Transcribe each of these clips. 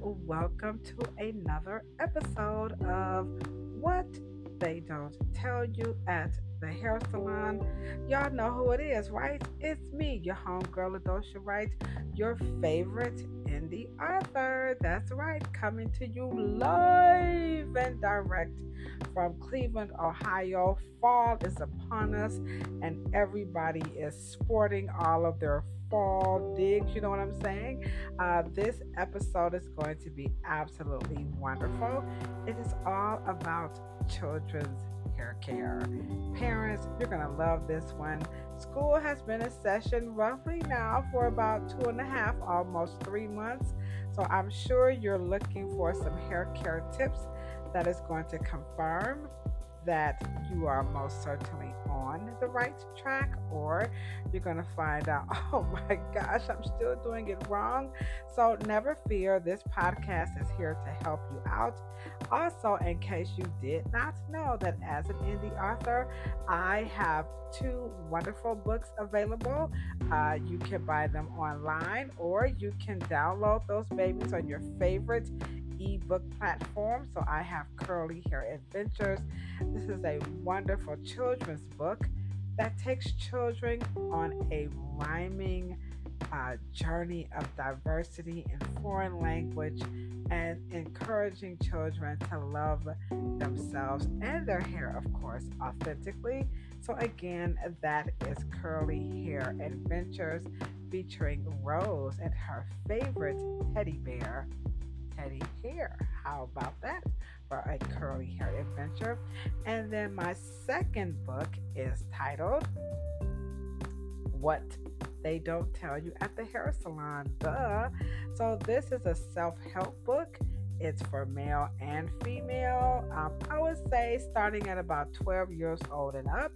welcome to another episode of What They Don't Tell You at the Hair Salon. Y'all know who it is, right? It's me, your homegirl, LaDosha Wright, your favorite indie author. That's right, coming to you live and direct from Cleveland, Ohio. Fall is upon us, and everybody is sporting all of their fall digs. You know what I'm saying? Uh, this episode is going to be absolutely wonderful. It is all about children's hair care. Parents, you're going to love this one. School has been in session roughly now for about two and a half, almost three months. So I'm sure you're looking for some hair care tips that is going to confirm that you are most certainly on the right track, or you're going to find out, oh my gosh, I'm still doing it wrong. So never fear, this podcast is here to help you out. Also, in case you did not know that as an indie author, I have two wonderful books available. Uh, you can buy them online or you can download those babies on your favorite ebook platform. So I have Curly Hair Adventures. This is a wonderful children's book that takes children on a rhyming uh, journey of diversity in foreign language and encouraging children to love themselves and their hair, of course, authentically. So, again, that is Curly Hair Adventures featuring Rose and her favorite teddy bear, Teddy Hair. How about that for a curly hair adventure? And then my second book is titled What They Don't Tell You at the Hair Salon. Duh. So this is a self-help book. It's for male and female. Um, I would say starting at about 12 years old and up.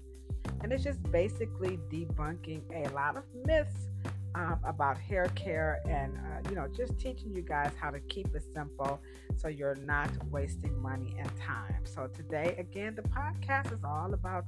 And it's just basically debunking a lot of myths um, about hair care and uh, you know just teaching you guys how to keep it simple so you're not wasting money and time. So today again the podcast is all about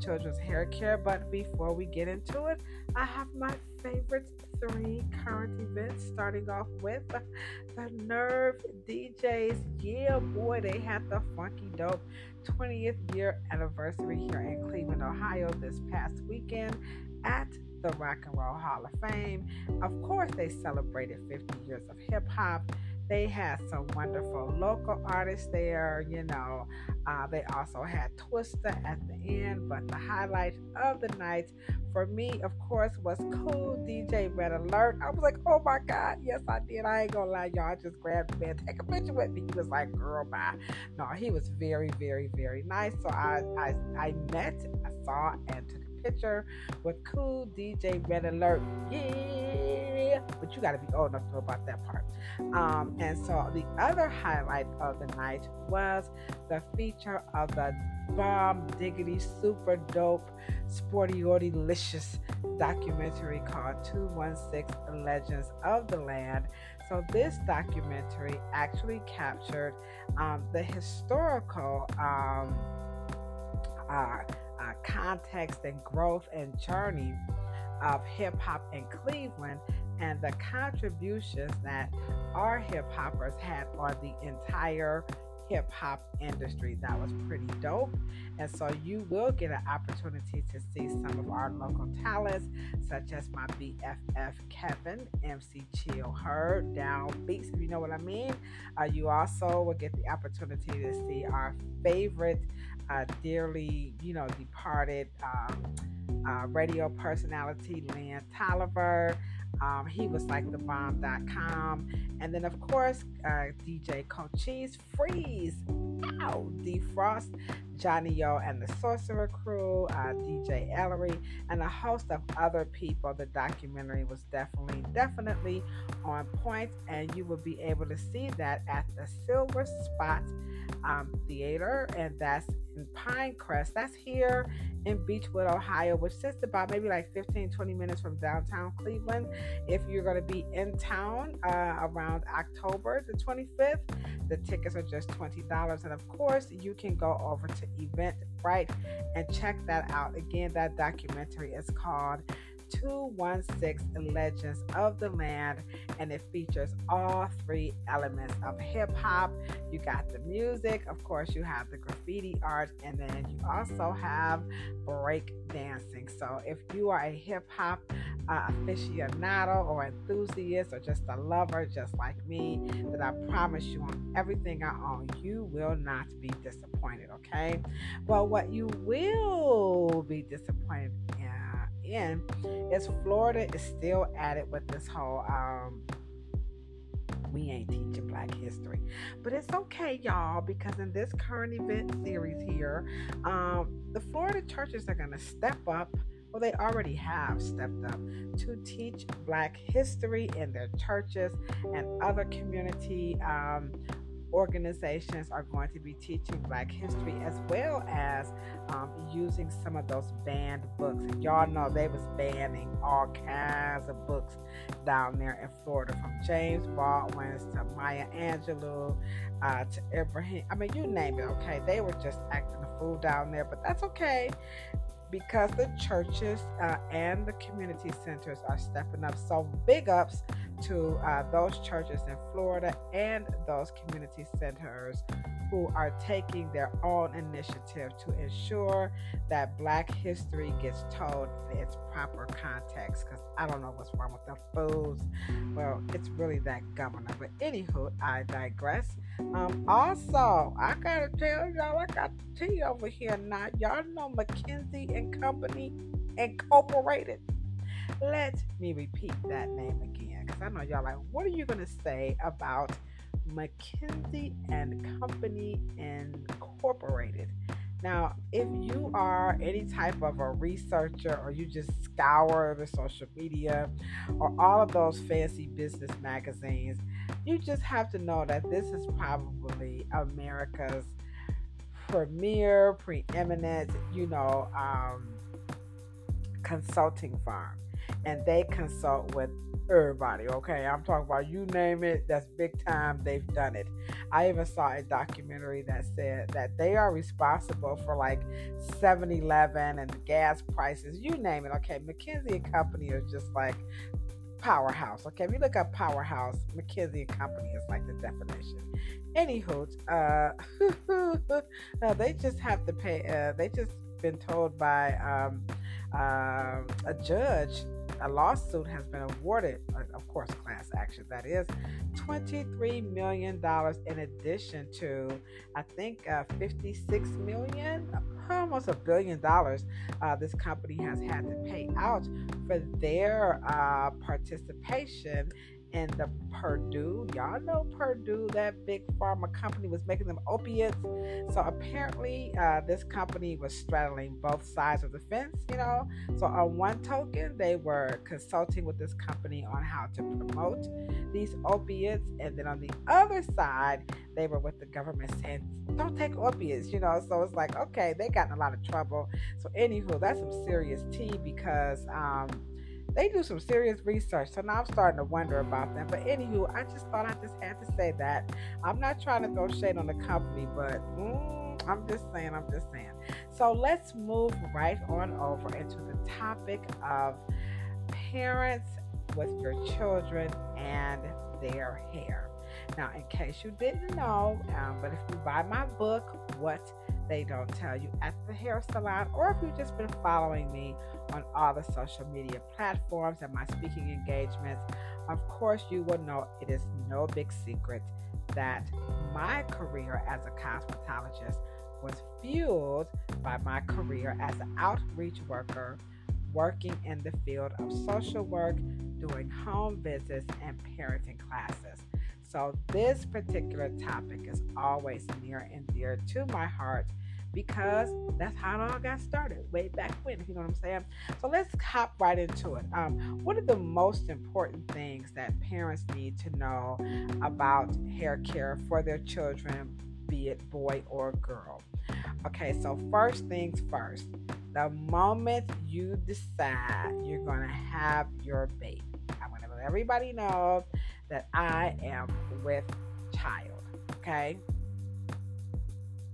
children's hair care but before we get into it i have my favorite three current events starting off with the nerve djs yeah boy they had the funky dope 20th year anniversary here in cleveland ohio this past weekend at the Rock and Roll Hall of Fame. Of course, they celebrated 50 years of hip hop. They had some wonderful local artists there, you know. Uh, they also had Twista at the end, but the highlight of the night for me, of course, was Kool DJ Red Alert. I was like, oh my God, yes, I did. I ain't gonna lie, y'all. I just grabbed the man, take a picture with me. He was like, girl, bye. No, he was very, very, very nice. So I, I, I met, I saw, and picture with Kool DJ Red Alert. Yeah, but you got to be old enough to know about that part. Um, and so the other highlight of the night was the feature of the bomb diggity super dope sporty or delicious documentary called 216 Legends of the Land. So this documentary actually captured um, the historical um, uh, context and growth and journey of hip hop in Cleveland and the contributions that our hip hoppers had on the entire hip hop industry. That was pretty dope. And so you will get an opportunity to see some of our local talents, such as my BFF Kevin, MC Chill Her, Down Beats, if you know what I mean. Uh, you also will get the opportunity to see our favorite uh, dearly, you know, departed um, uh, radio personality, Lynn Tolliver. Um, he was like the bomb.com. And then, of course, uh, DJ Cochise Freeze, ow, Defrost, Johnny O and the Sorcerer Crew, uh, DJ Ellery, and a host of other people. The documentary was definitely, definitely on point, and you will be able to see that at the Silverspot um, Theater, and that's in Pinecrest. That's here in Beachwood, Ohio, which sits about maybe like 15, 20 minutes from downtown Cleveland. If you're going to be in town uh, around October the 25th, the tickets are just $20. And of course, you can go over to Eventbrite and check that out. Again, that documentary is called 216 Legends of the Land, and it features all three elements of hip hop. You got the music, of course, you have the graffiti art, and then you also have break dancing. So if you are a hip hop uh, aficionado or enthusiast or just a lover just like me, that I promise you on everything I own, you will not be disappointed, okay? Well, what you will be disappointed in is Florida is still at it with this whole um, we ain't teaching black history. But it's okay, y'all, because in this current event series here, um, the Florida churches are going to step up well, they already have stepped up to teach Black history in their churches and other community um, organizations are going to be teaching Black history as well as um, using some of those banned books. And y'all know they was banning all kinds of books down there in Florida, from James Baldwin's to Maya Angelou uh, to Ibrahim. I mean, you name it. Okay, they were just acting a fool down there, but that's okay because the churches uh, and the community centers are stepping up. So, big ups to uh, those churches in Florida and those community centers who are taking their own initiative to ensure that Black history gets told in its proper context. Because I don't know what's wrong with the fools. Well, it's really that governor. But anywho, I digress. Um, also, I gotta tell y'all, I got the tea over here now. Y'all know McKinsey and Company Incorporated. Let me repeat that name again, because I know y'all like, what are you gonna say about McKinsey and Company Incorporated? Now, if you are any type of a researcher or you just scour the social media or all of those fancy business magazines, you just have to know that this is probably America's premier, preeminent, you know, um, consulting firm. And they consult with everybody, okay? I'm talking about you name it, that's big time, they've done it. I even saw a documentary that said that they are responsible for like 7 Eleven and gas prices, you name it, okay? McKinsey and Company is just like powerhouse. Okay, if you look up powerhouse, McKinsey and Company is like the definition. Anywho, uh, uh, they just have to pay. Uh, they just been told by um, uh, a judge a lawsuit has been awarded, uh, of course, class action, that is, $23 million in addition to, I think, uh, 56 million, almost a billion dollars, uh, this company has had to pay out for their uh, participation and the Purdue, y'all know Purdue, that big pharma company was making them opiates. So apparently, uh, this company was straddling both sides of the fence, you know. So, on one token, they were consulting with this company on how to promote these opiates, and then on the other side, they were with the government saying, don't take opiates, you know. So, it's like, okay, they got in a lot of trouble. So, anywho, that's some serious tea because, um, they do some serious research. So now I'm starting to wonder about them. But anywho, I just thought I just had to say that. I'm not trying to throw shade on the company, but mm, I'm just saying, I'm just saying. So let's move right on over into the topic of parents with your children and their hair. Now, in case you didn't know, um, but if you buy my book, What They Don't Tell You at the Hair Salon, or if you've just been following me on all the social media platforms and my speaking engagements, of course, you will know it is no big secret that my career as a cosmetologist was fueled by my career as an outreach worker working in the field of social work, doing home visits, and parenting classes. So, this particular topic is always near and dear to my heart because that's how it all got started way back when, if you know what I'm saying. So, let's hop right into it. Um, what are the most important things that parents need to know about hair care for their children, be it boy or girl? Okay, so first things first, the moment you decide you're going to have your baby, I'm going to let everybody know that I am with child. Okay.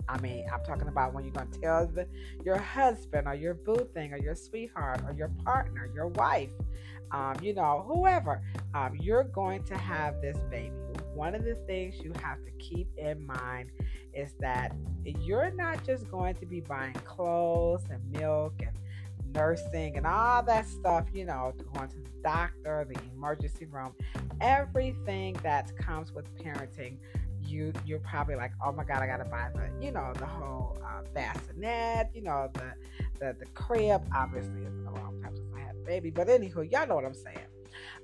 I mean, I'm talking about when you're going to tell the, your husband or your boo thing or your sweetheart or your partner, your wife, um, you know, whoever, um, you're going to have this baby. One of the things you have to keep in mind is that you're not just going to be buying clothes and milk and nursing and all that stuff, you know, going to the doctor, the emergency room, everything that comes with parenting you you're probably like, oh my god, I gotta buy the you know the whole uh, bassinet, you know the the the crib. Obviously, it's been a long time since I had a baby, but anywho, y'all know what I'm saying.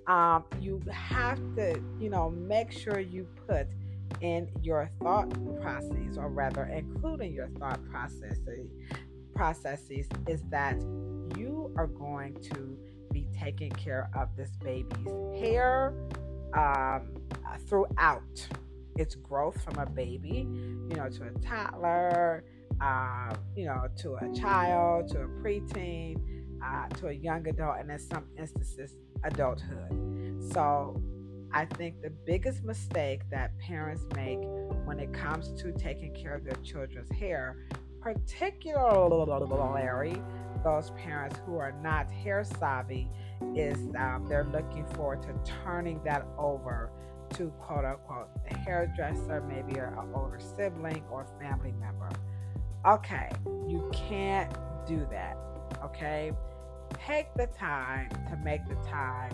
Um, you have to you know make sure you put in your thought processes, or rather, including your thought processes processes is that you are going to be taking care of this baby's hair um, throughout its growth from a baby, you know, to a toddler, uh, you know, to a child, to a preteen, uh, to a young adult, and in some instances, adulthood. So I think the biggest mistake that parents make when it comes to taking care of their children's hair, particularly those parents who are not hair savvy, is um, they're looking forward to turning that over to quote unquote a hairdresser, maybe an older sibling or family member. Okay, you can't do that. Okay, take the time to make the time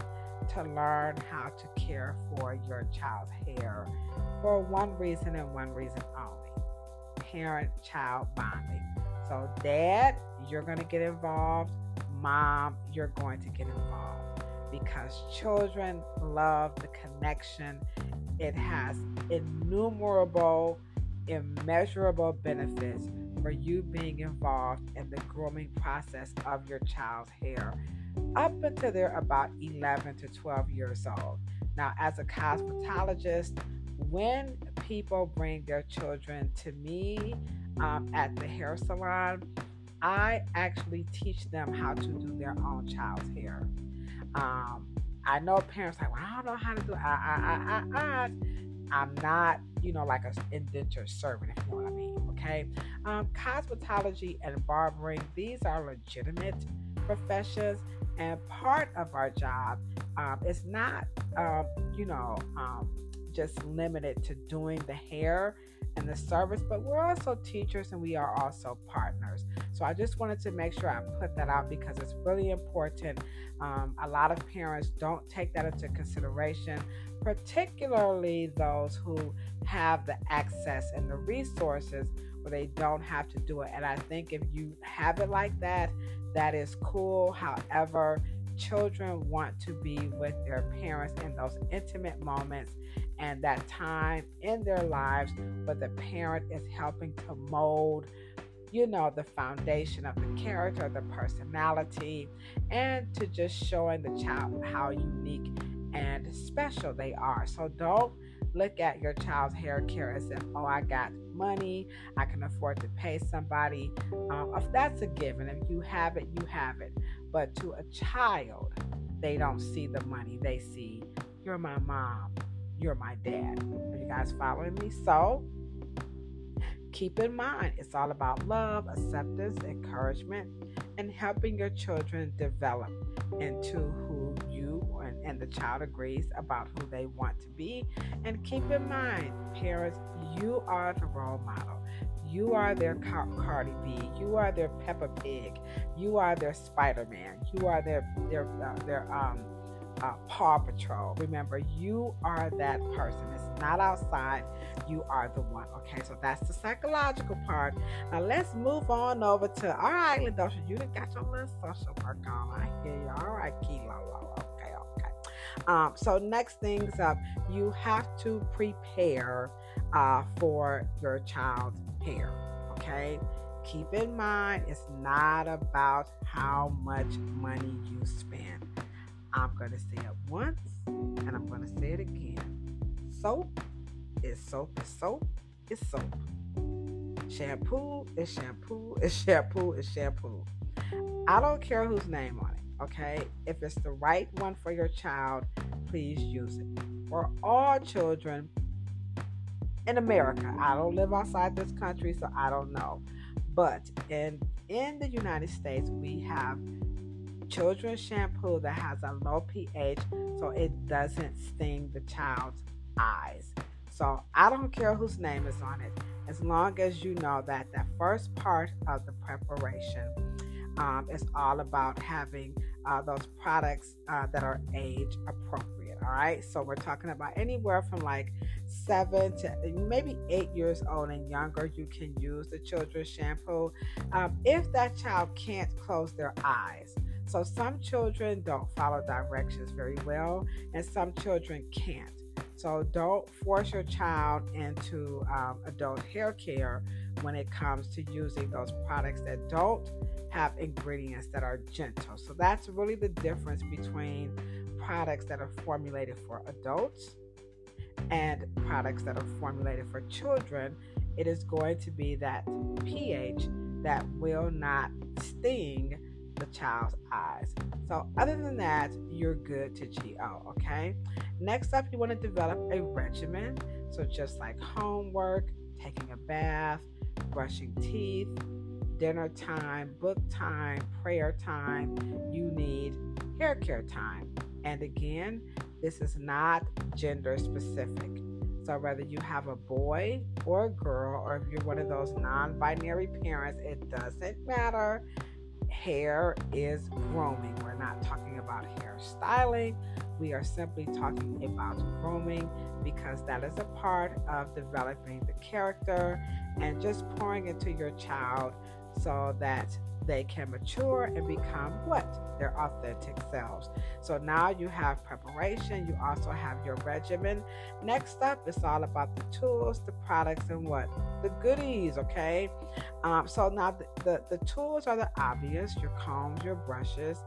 to learn how to care for your child's hair for one reason and one reason only parent child bonding. So, dad, you're going to get involved. Mom, you're going to get involved because children love the connection. It has innumerable, immeasurable benefits for you being involved in the grooming process of your child's hair up until they're about 11 to 12 years old. Now, as a cosmetologist, when people bring their children to me um, at the hair salon, I actually teach them how to do their own child's hair. Um, I know parents like, well, I don't know how to do it. I, I, I, I, I'm not, you know, like an indentured servant, if you know what I mean. Okay. Um, cosmetology and barbering, these are legitimate professions. And part of our job um, not, um, you know, um, just limited to doing the hair and the service, but we're also teachers and we are also partners. So I just wanted to make sure I put that out because it's really important. Um, a lot of parents don't take that into consideration, particularly those who have the access and the resources where they don't have to do it. And I think if you have it like that, that is cool. However, children want to be with their parents in those intimate moments and that time in their lives where the parent is helping to mold you know the foundation of the character the personality and to just showing the child how unique and special they are. So don't look at your child's hair care as if oh i got money i can afford to pay somebody. Um, if that's a given if you have it you have it. But to a child they don't see the money. They see you're my mom. You're my dad. Are you guys following me? So keep in mind, it's all about love, acceptance, encouragement, and helping your children develop into who you and, and the child agrees about who they want to be. And keep in mind, parents, you are the role model. You are their Cardi B. You are their Peppa Pig. You are their Spider Man. You are their their uh, their um uh, Paw Patrol. Remember, you are that person. It's not outside. You are the one. Okay, so that's the psychological part. Now let's move on over to all right, Ladosha. You done got your little social work on. I hear you. All right, Kilo. Okay, okay. Um, so next things up, you have to prepare uh, for your child's hair. Okay keep in mind it's not about how much money you spend. I'm going to say it once and I'm going to say it again. Soap is soap is soap is soap. Shampoo is shampoo is shampoo is shampoo. I don't care whose name on it, okay? If it's the right one for your child, please use it. For all children, in America. I don't live outside this country, so I don't know. But in in the United States, we have children's shampoo that has a low pH so it doesn't sting the child's eyes. So I don't care whose name is on it, as long as you know that the first part of the preparation um, is all about having uh, those products uh, that are age appropriate. All right, so we're talking about anywhere from like seven to maybe eight years old and younger. You can use the children's shampoo um, if that child can't close their eyes. So some children don't follow directions very well, and some children can't. So don't force your child into um, adult hair care when it comes to using those products that don't have ingredients that are gentle. So that's really the difference between products that are formulated for adults and products that are formulated for children. It is going to be that pH that will not sting the child's eyes. So, other than that, you're good to GO, okay? Next up, you want to develop a regimen. So, just like homework, taking a bath, brushing teeth, dinner time, book time, prayer time, you need hair care time. And again, this is not gender specific. So, whether you have a boy or a girl, or if you're one of those non binary parents, it doesn't matter hair is grooming. We're not talking about hair styling. We are simply talking about grooming because that is a part of developing the character and just pouring into your child so that they can mature and become what? Their authentic selves. So now you have preparation, you also have your regimen. Next up, it's all about the tools, the products, and what? The goodies, okay? Um, so now the, the, the tools are the obvious your combs, your brushes.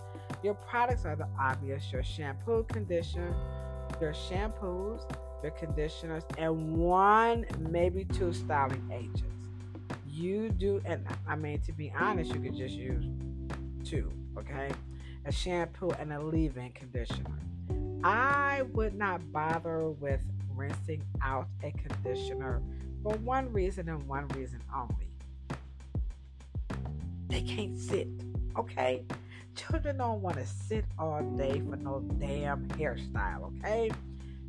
Your products are the obvious your shampoo, conditioner, your shampoos, your conditioners, and one, maybe two styling agents you do, and I mean, to be honest, you could just use two, okay? A shampoo and a leave in conditioner. I would not bother with rinsing out a conditioner for one reason and one reason only. They can't sit, okay? Children don't want to sit all day for no damn hairstyle, okay?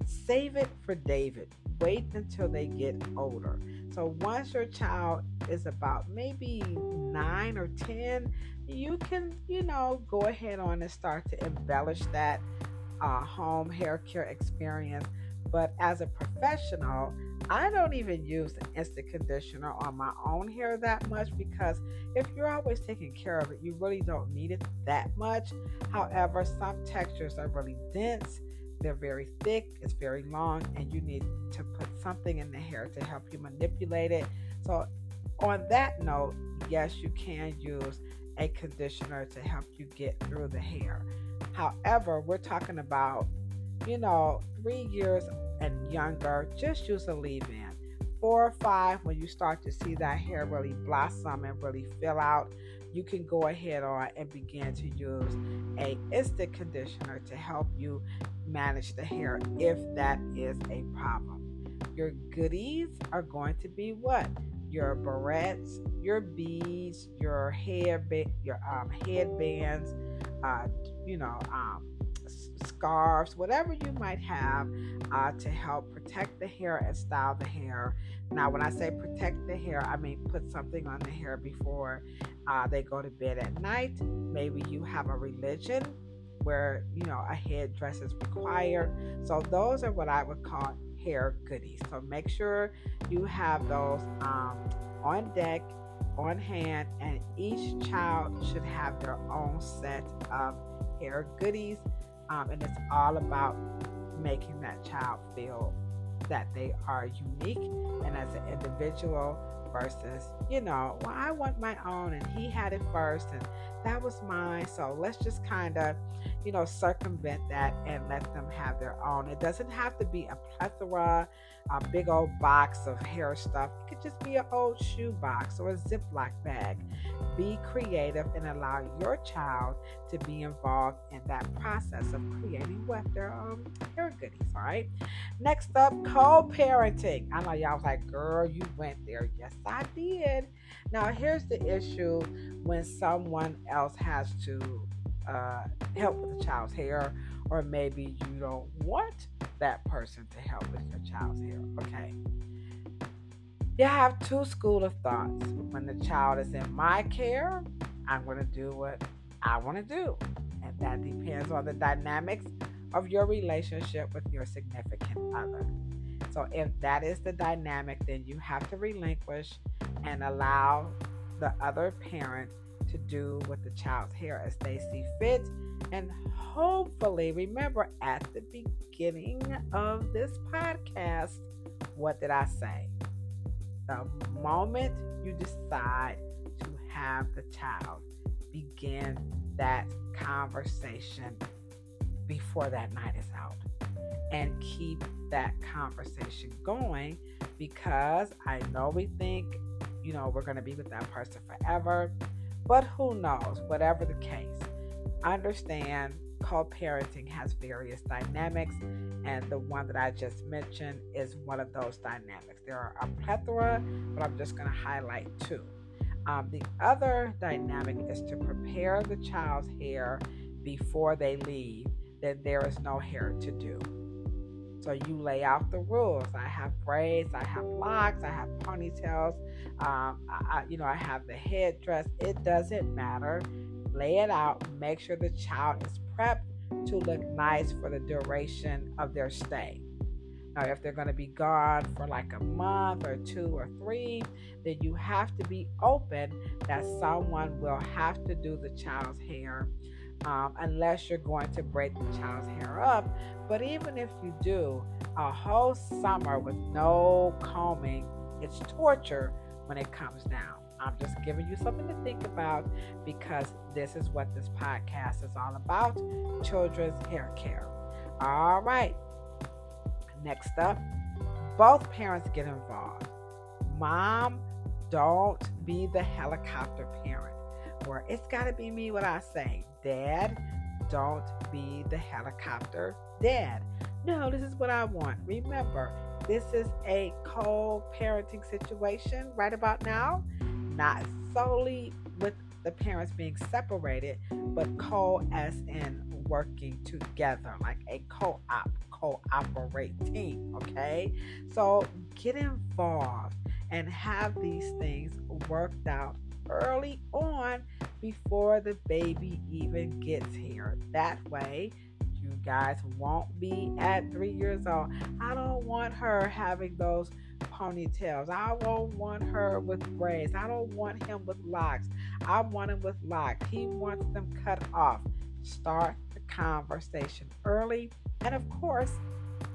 Save it for David. Wait until they get older. So once your child is about maybe nine or 10, you can, you know, go ahead on and start to embellish that uh, home hair care experience. But as a professional, I don't even use the instant conditioner on my own hair that much because if you're always taking care of it, you really don't need it that much. However, some textures are really dense they're very thick, it's very long, and you need to put something in the hair to help you manipulate it. So, on that note, yes, you can use a conditioner to help you get through the hair. However, we're talking about, you know, three years and younger, just use a leave in. Four or five, when you start to see that hair really blossom and really fill out, you can go ahead on and begin to use a instant conditioner to help you manage the hair if that is a problem. Your goodies are going to be what? Your barrettes, your beads, your hair, your um, headbands, uh, you know, um, scarves, whatever you might have uh, to help protect the hair and style the hair. Now, when I say protect the hair, I mean put something on the hair before uh, they go to bed at night. Maybe you have a religion where you know a headdress is required. So those are what I would call hair goodies. So make sure you have those um, on deck, on hand, and each child should have their own set of hair goodies. Um, and it's all about making that child feel that they are unique and as an individual versus, you know, well, I want my own and he had it first and that was mine. So let's just kind of, you know, circumvent that and let them have their own. It doesn't have to be a plethora, a big old box of hair stuff. It could just be an old shoe box or a Ziploc bag. Be creative and allow your child to be involved in that process of creating what their um, hair goodies. All right. Next up, co-parenting. I know y'all was like, "Girl, you went there." Yes, I did. Now, here's the issue when someone else has to uh, help with the child's hair, or maybe you don't want that person to help with your child's hair. Okay. You have two school of thoughts. When the child is in my care, I'm going to do what I want to do. And that depends on the dynamics of your relationship with your significant other. So, if that is the dynamic, then you have to relinquish and allow the other parent to do with the child's hair as they see fit. And hopefully, remember at the beginning of this podcast, what did I say? The moment you decide to have the child, begin that conversation before that night is out and keep that conversation going because I know we think, you know, we're going to be with that person forever. But who knows? Whatever the case, understand co parenting has various dynamics, and the one that I just mentioned is one of those dynamics. There are a plethora, but I'm just going to highlight two. Um, the other dynamic is to prepare the child's hair before they leave, then there is no hair to do. So you lay out the rules. I have braids, I have locks, I have ponytails, um, I, you know, I have the headdress. It doesn't matter. Lay it out. Make sure the child is prepped to look nice for the duration of their stay. Now, if they're going to be gone for like a month or two or three, then you have to be open that someone will have to do the child's hair um, unless you're going to braid the child's hair up. But even if you do, a whole summer with no combing, it's torture when it comes down. I'm just giving you something to think about because this is what this podcast is all about children's hair care. All right. Next up, both parents get involved. Mom, don't be the helicopter parent where it's got to be me what I say. Dad, don't be the helicopter dad. No, this is what I want. Remember, this is a co parenting situation right about now, not solely with the parents being separated, but co as in working together, like a co op, cooperating. Okay, so get involved and have these things worked out early on before the baby even gets here. That way, you guys won't be at three years old. I don't want her having those ponytails. I won't want her with braids. I don't want him with locks. I want him with locks. He wants them cut off. Start the conversation early. And of course,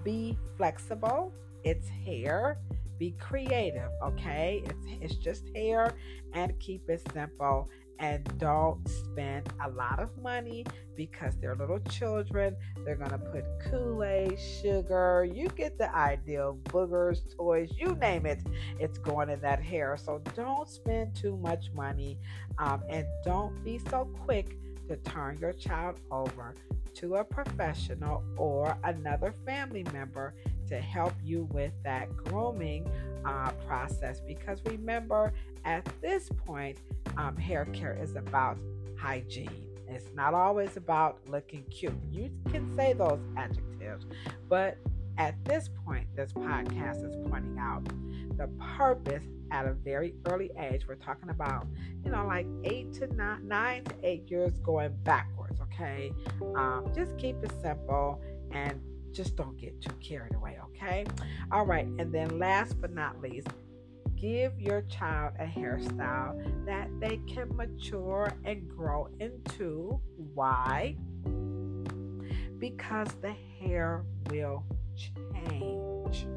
be flexible. It's hair. Be creative, okay? It's, it's just hair and keep it simple and don't spend a lot of money because they're little children. They're to put Kool Aid, sugar, you get the idea, boogers, toys, you name it, it's going in that hair. So don't spend too much money um, and don't be so quick to turn your child over to a professional or another family member to help you with that grooming uh, process. Because remember, at this point, um, hair care is about hygiene. It's not always about looking cute. You can say those adjectives, but at this point, this podcast is pointing out the purpose at a very early age. We're talking about, you know, like eight to nine, nine to eight years going backwards. Okay, um, just keep it simple and just don't get too carried away. Okay, all right, and then last but not least, give your child a hairstyle that they can mature and grow into. Why? Because the hair will change.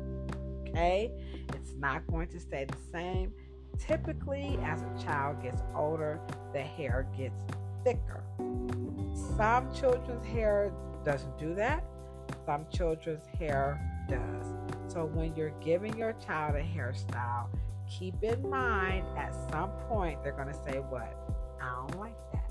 Okay? It's not going to stay the same. Typically, as a child gets older, the hair gets thicker. Some children's hair doesn't do that. Some children's hair does. So when you're giving your child a hairstyle, keep in mind at some point they're going to say, What? I don't like that.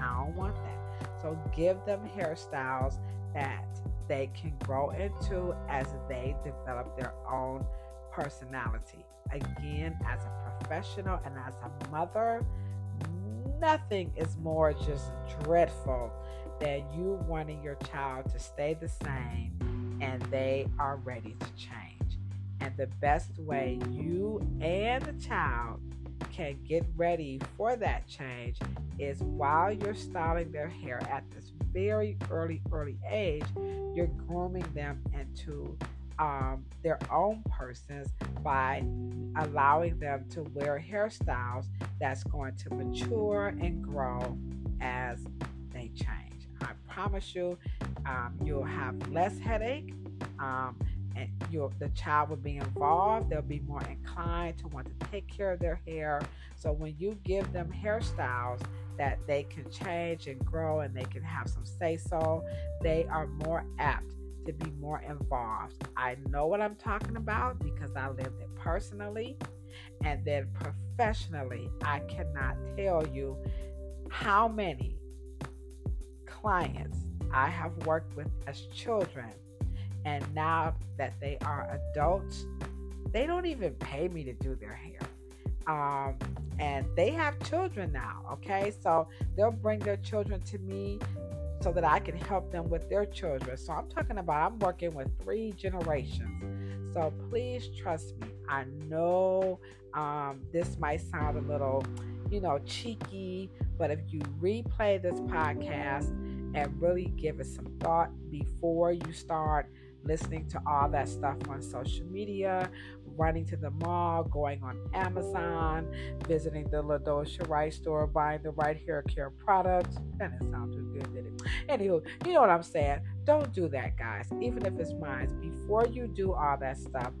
I don't want that. So give them hairstyles that they can grow into as they develop their own personality. Again, as a professional and as a mother, nothing is more just dreadful than you wanting your child to stay the same and they are ready to change. And the best way you and the child can get ready for that change is while you're styling their hair at this very early, early age, you're grooming them into um, their own persons by allowing them to wear hairstyles that's going to mature and grow as they change. Promise you, um, you'll have less headache. Um, and the child will be involved. They'll be more inclined to want to take care of their hair. So when you give them hairstyles that they can change and grow and they can have some say so, they are more apt to be more involved. I know what I'm talking about because I lived it personally. And then professionally, I cannot tell you how many clients I have worked with as children. And now that they are adults, they don't even pay me to do their hair. Um, and they have children now, okay? So they'll bring their children to me so that I can help them with their children. So I'm talking about I'm working with three generations. So please trust me. I know um, this might sound a little, you know, cheeky, but if you replay this podcast and really give it some thought before you start listening to all that stuff on social media, running to the mall, going on Amazon, visiting the LaDosha Wright store, buying the right hair care products. That didn't sound too good, did it? Anywho, you know what I'm saying? Don't do that, guys. Even if it's mine, before you do all that stuff,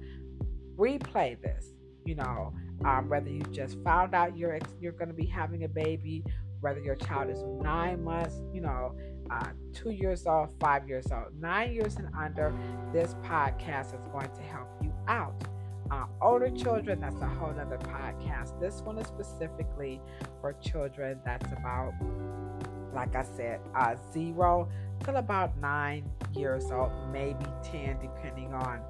replay this. You know, um, whether you just found out you're you're going to be having a baby, whether your child is nine months, you know, uh, two years old, five years old, nine years and under, this podcast is going to help you out. Uh, older children, that's a whole other podcast. This one is specifically for children that's about, like I said, uh, zero till about nine years old, maybe 10, depending on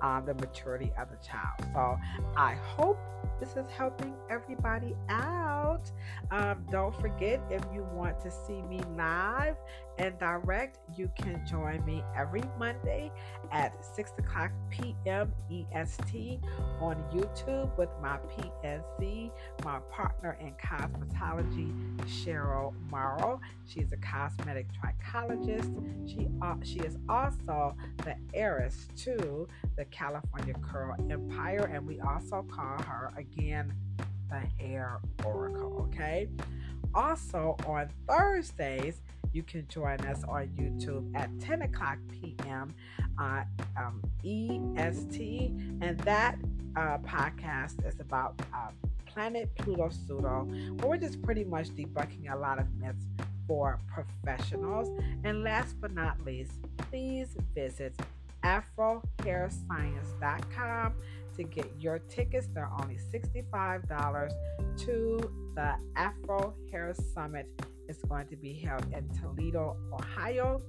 uh, the maturity of the child. So I hope this is helping everybody out. Um, don't forget if you want to see me live and direct, you can join me every Monday at 6 o'clock p.m. EST on YouTube with my PNC, my partner in cosmetology, Cheryl Morrow. She's a cosmetic trichologist. She, uh, she is also the heiress to the California Curl Empire, and we also call her again the Hair Oracle. Okay. Also on Thursdays, you can join us on YouTube at 10 o'clock p.m. Uh, um, EST, and that uh, podcast is about uh, Planet Pluto Pseudo, where we're just pretty much debunking a lot of myths for professionals. And last but not least, please visit afrohairscience.com to get your tickets. They're only $65 to the Afro Hair Summit. It's going to be held in Toledo, Ohio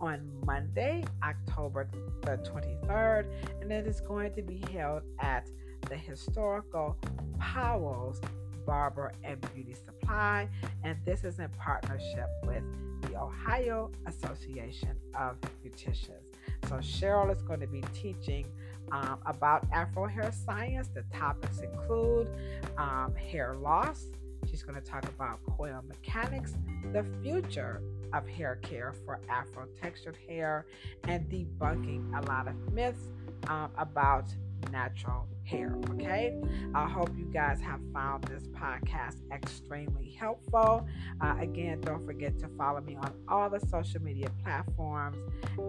on Monday, October the 23rd, and it is going to be held at the historical Powell's Barber and Beauty Supply, and this is in partnership with the Ohio Association of Beauticians. So Cheryl is going to be teaching um, about Afro hair science. The topics include um, hair loss. She's going to talk about coil mechanics, the future of hair care for Afro textured hair, and debunking a lot of myths um, about natural hair. Okay, I hope you guys have found this podcast extremely helpful. Uh, again, don't forget to follow me on all the social media platforms.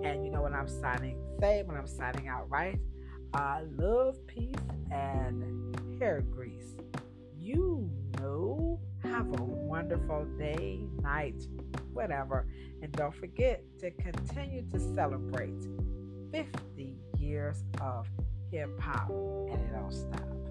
And you know what I'm signing, say when I'm signing out, right? I love peace and hair grease. You know Have a wonderful day, night, whatever. And don't forget to continue to celebrate 50 years of hip hop and it don't stop.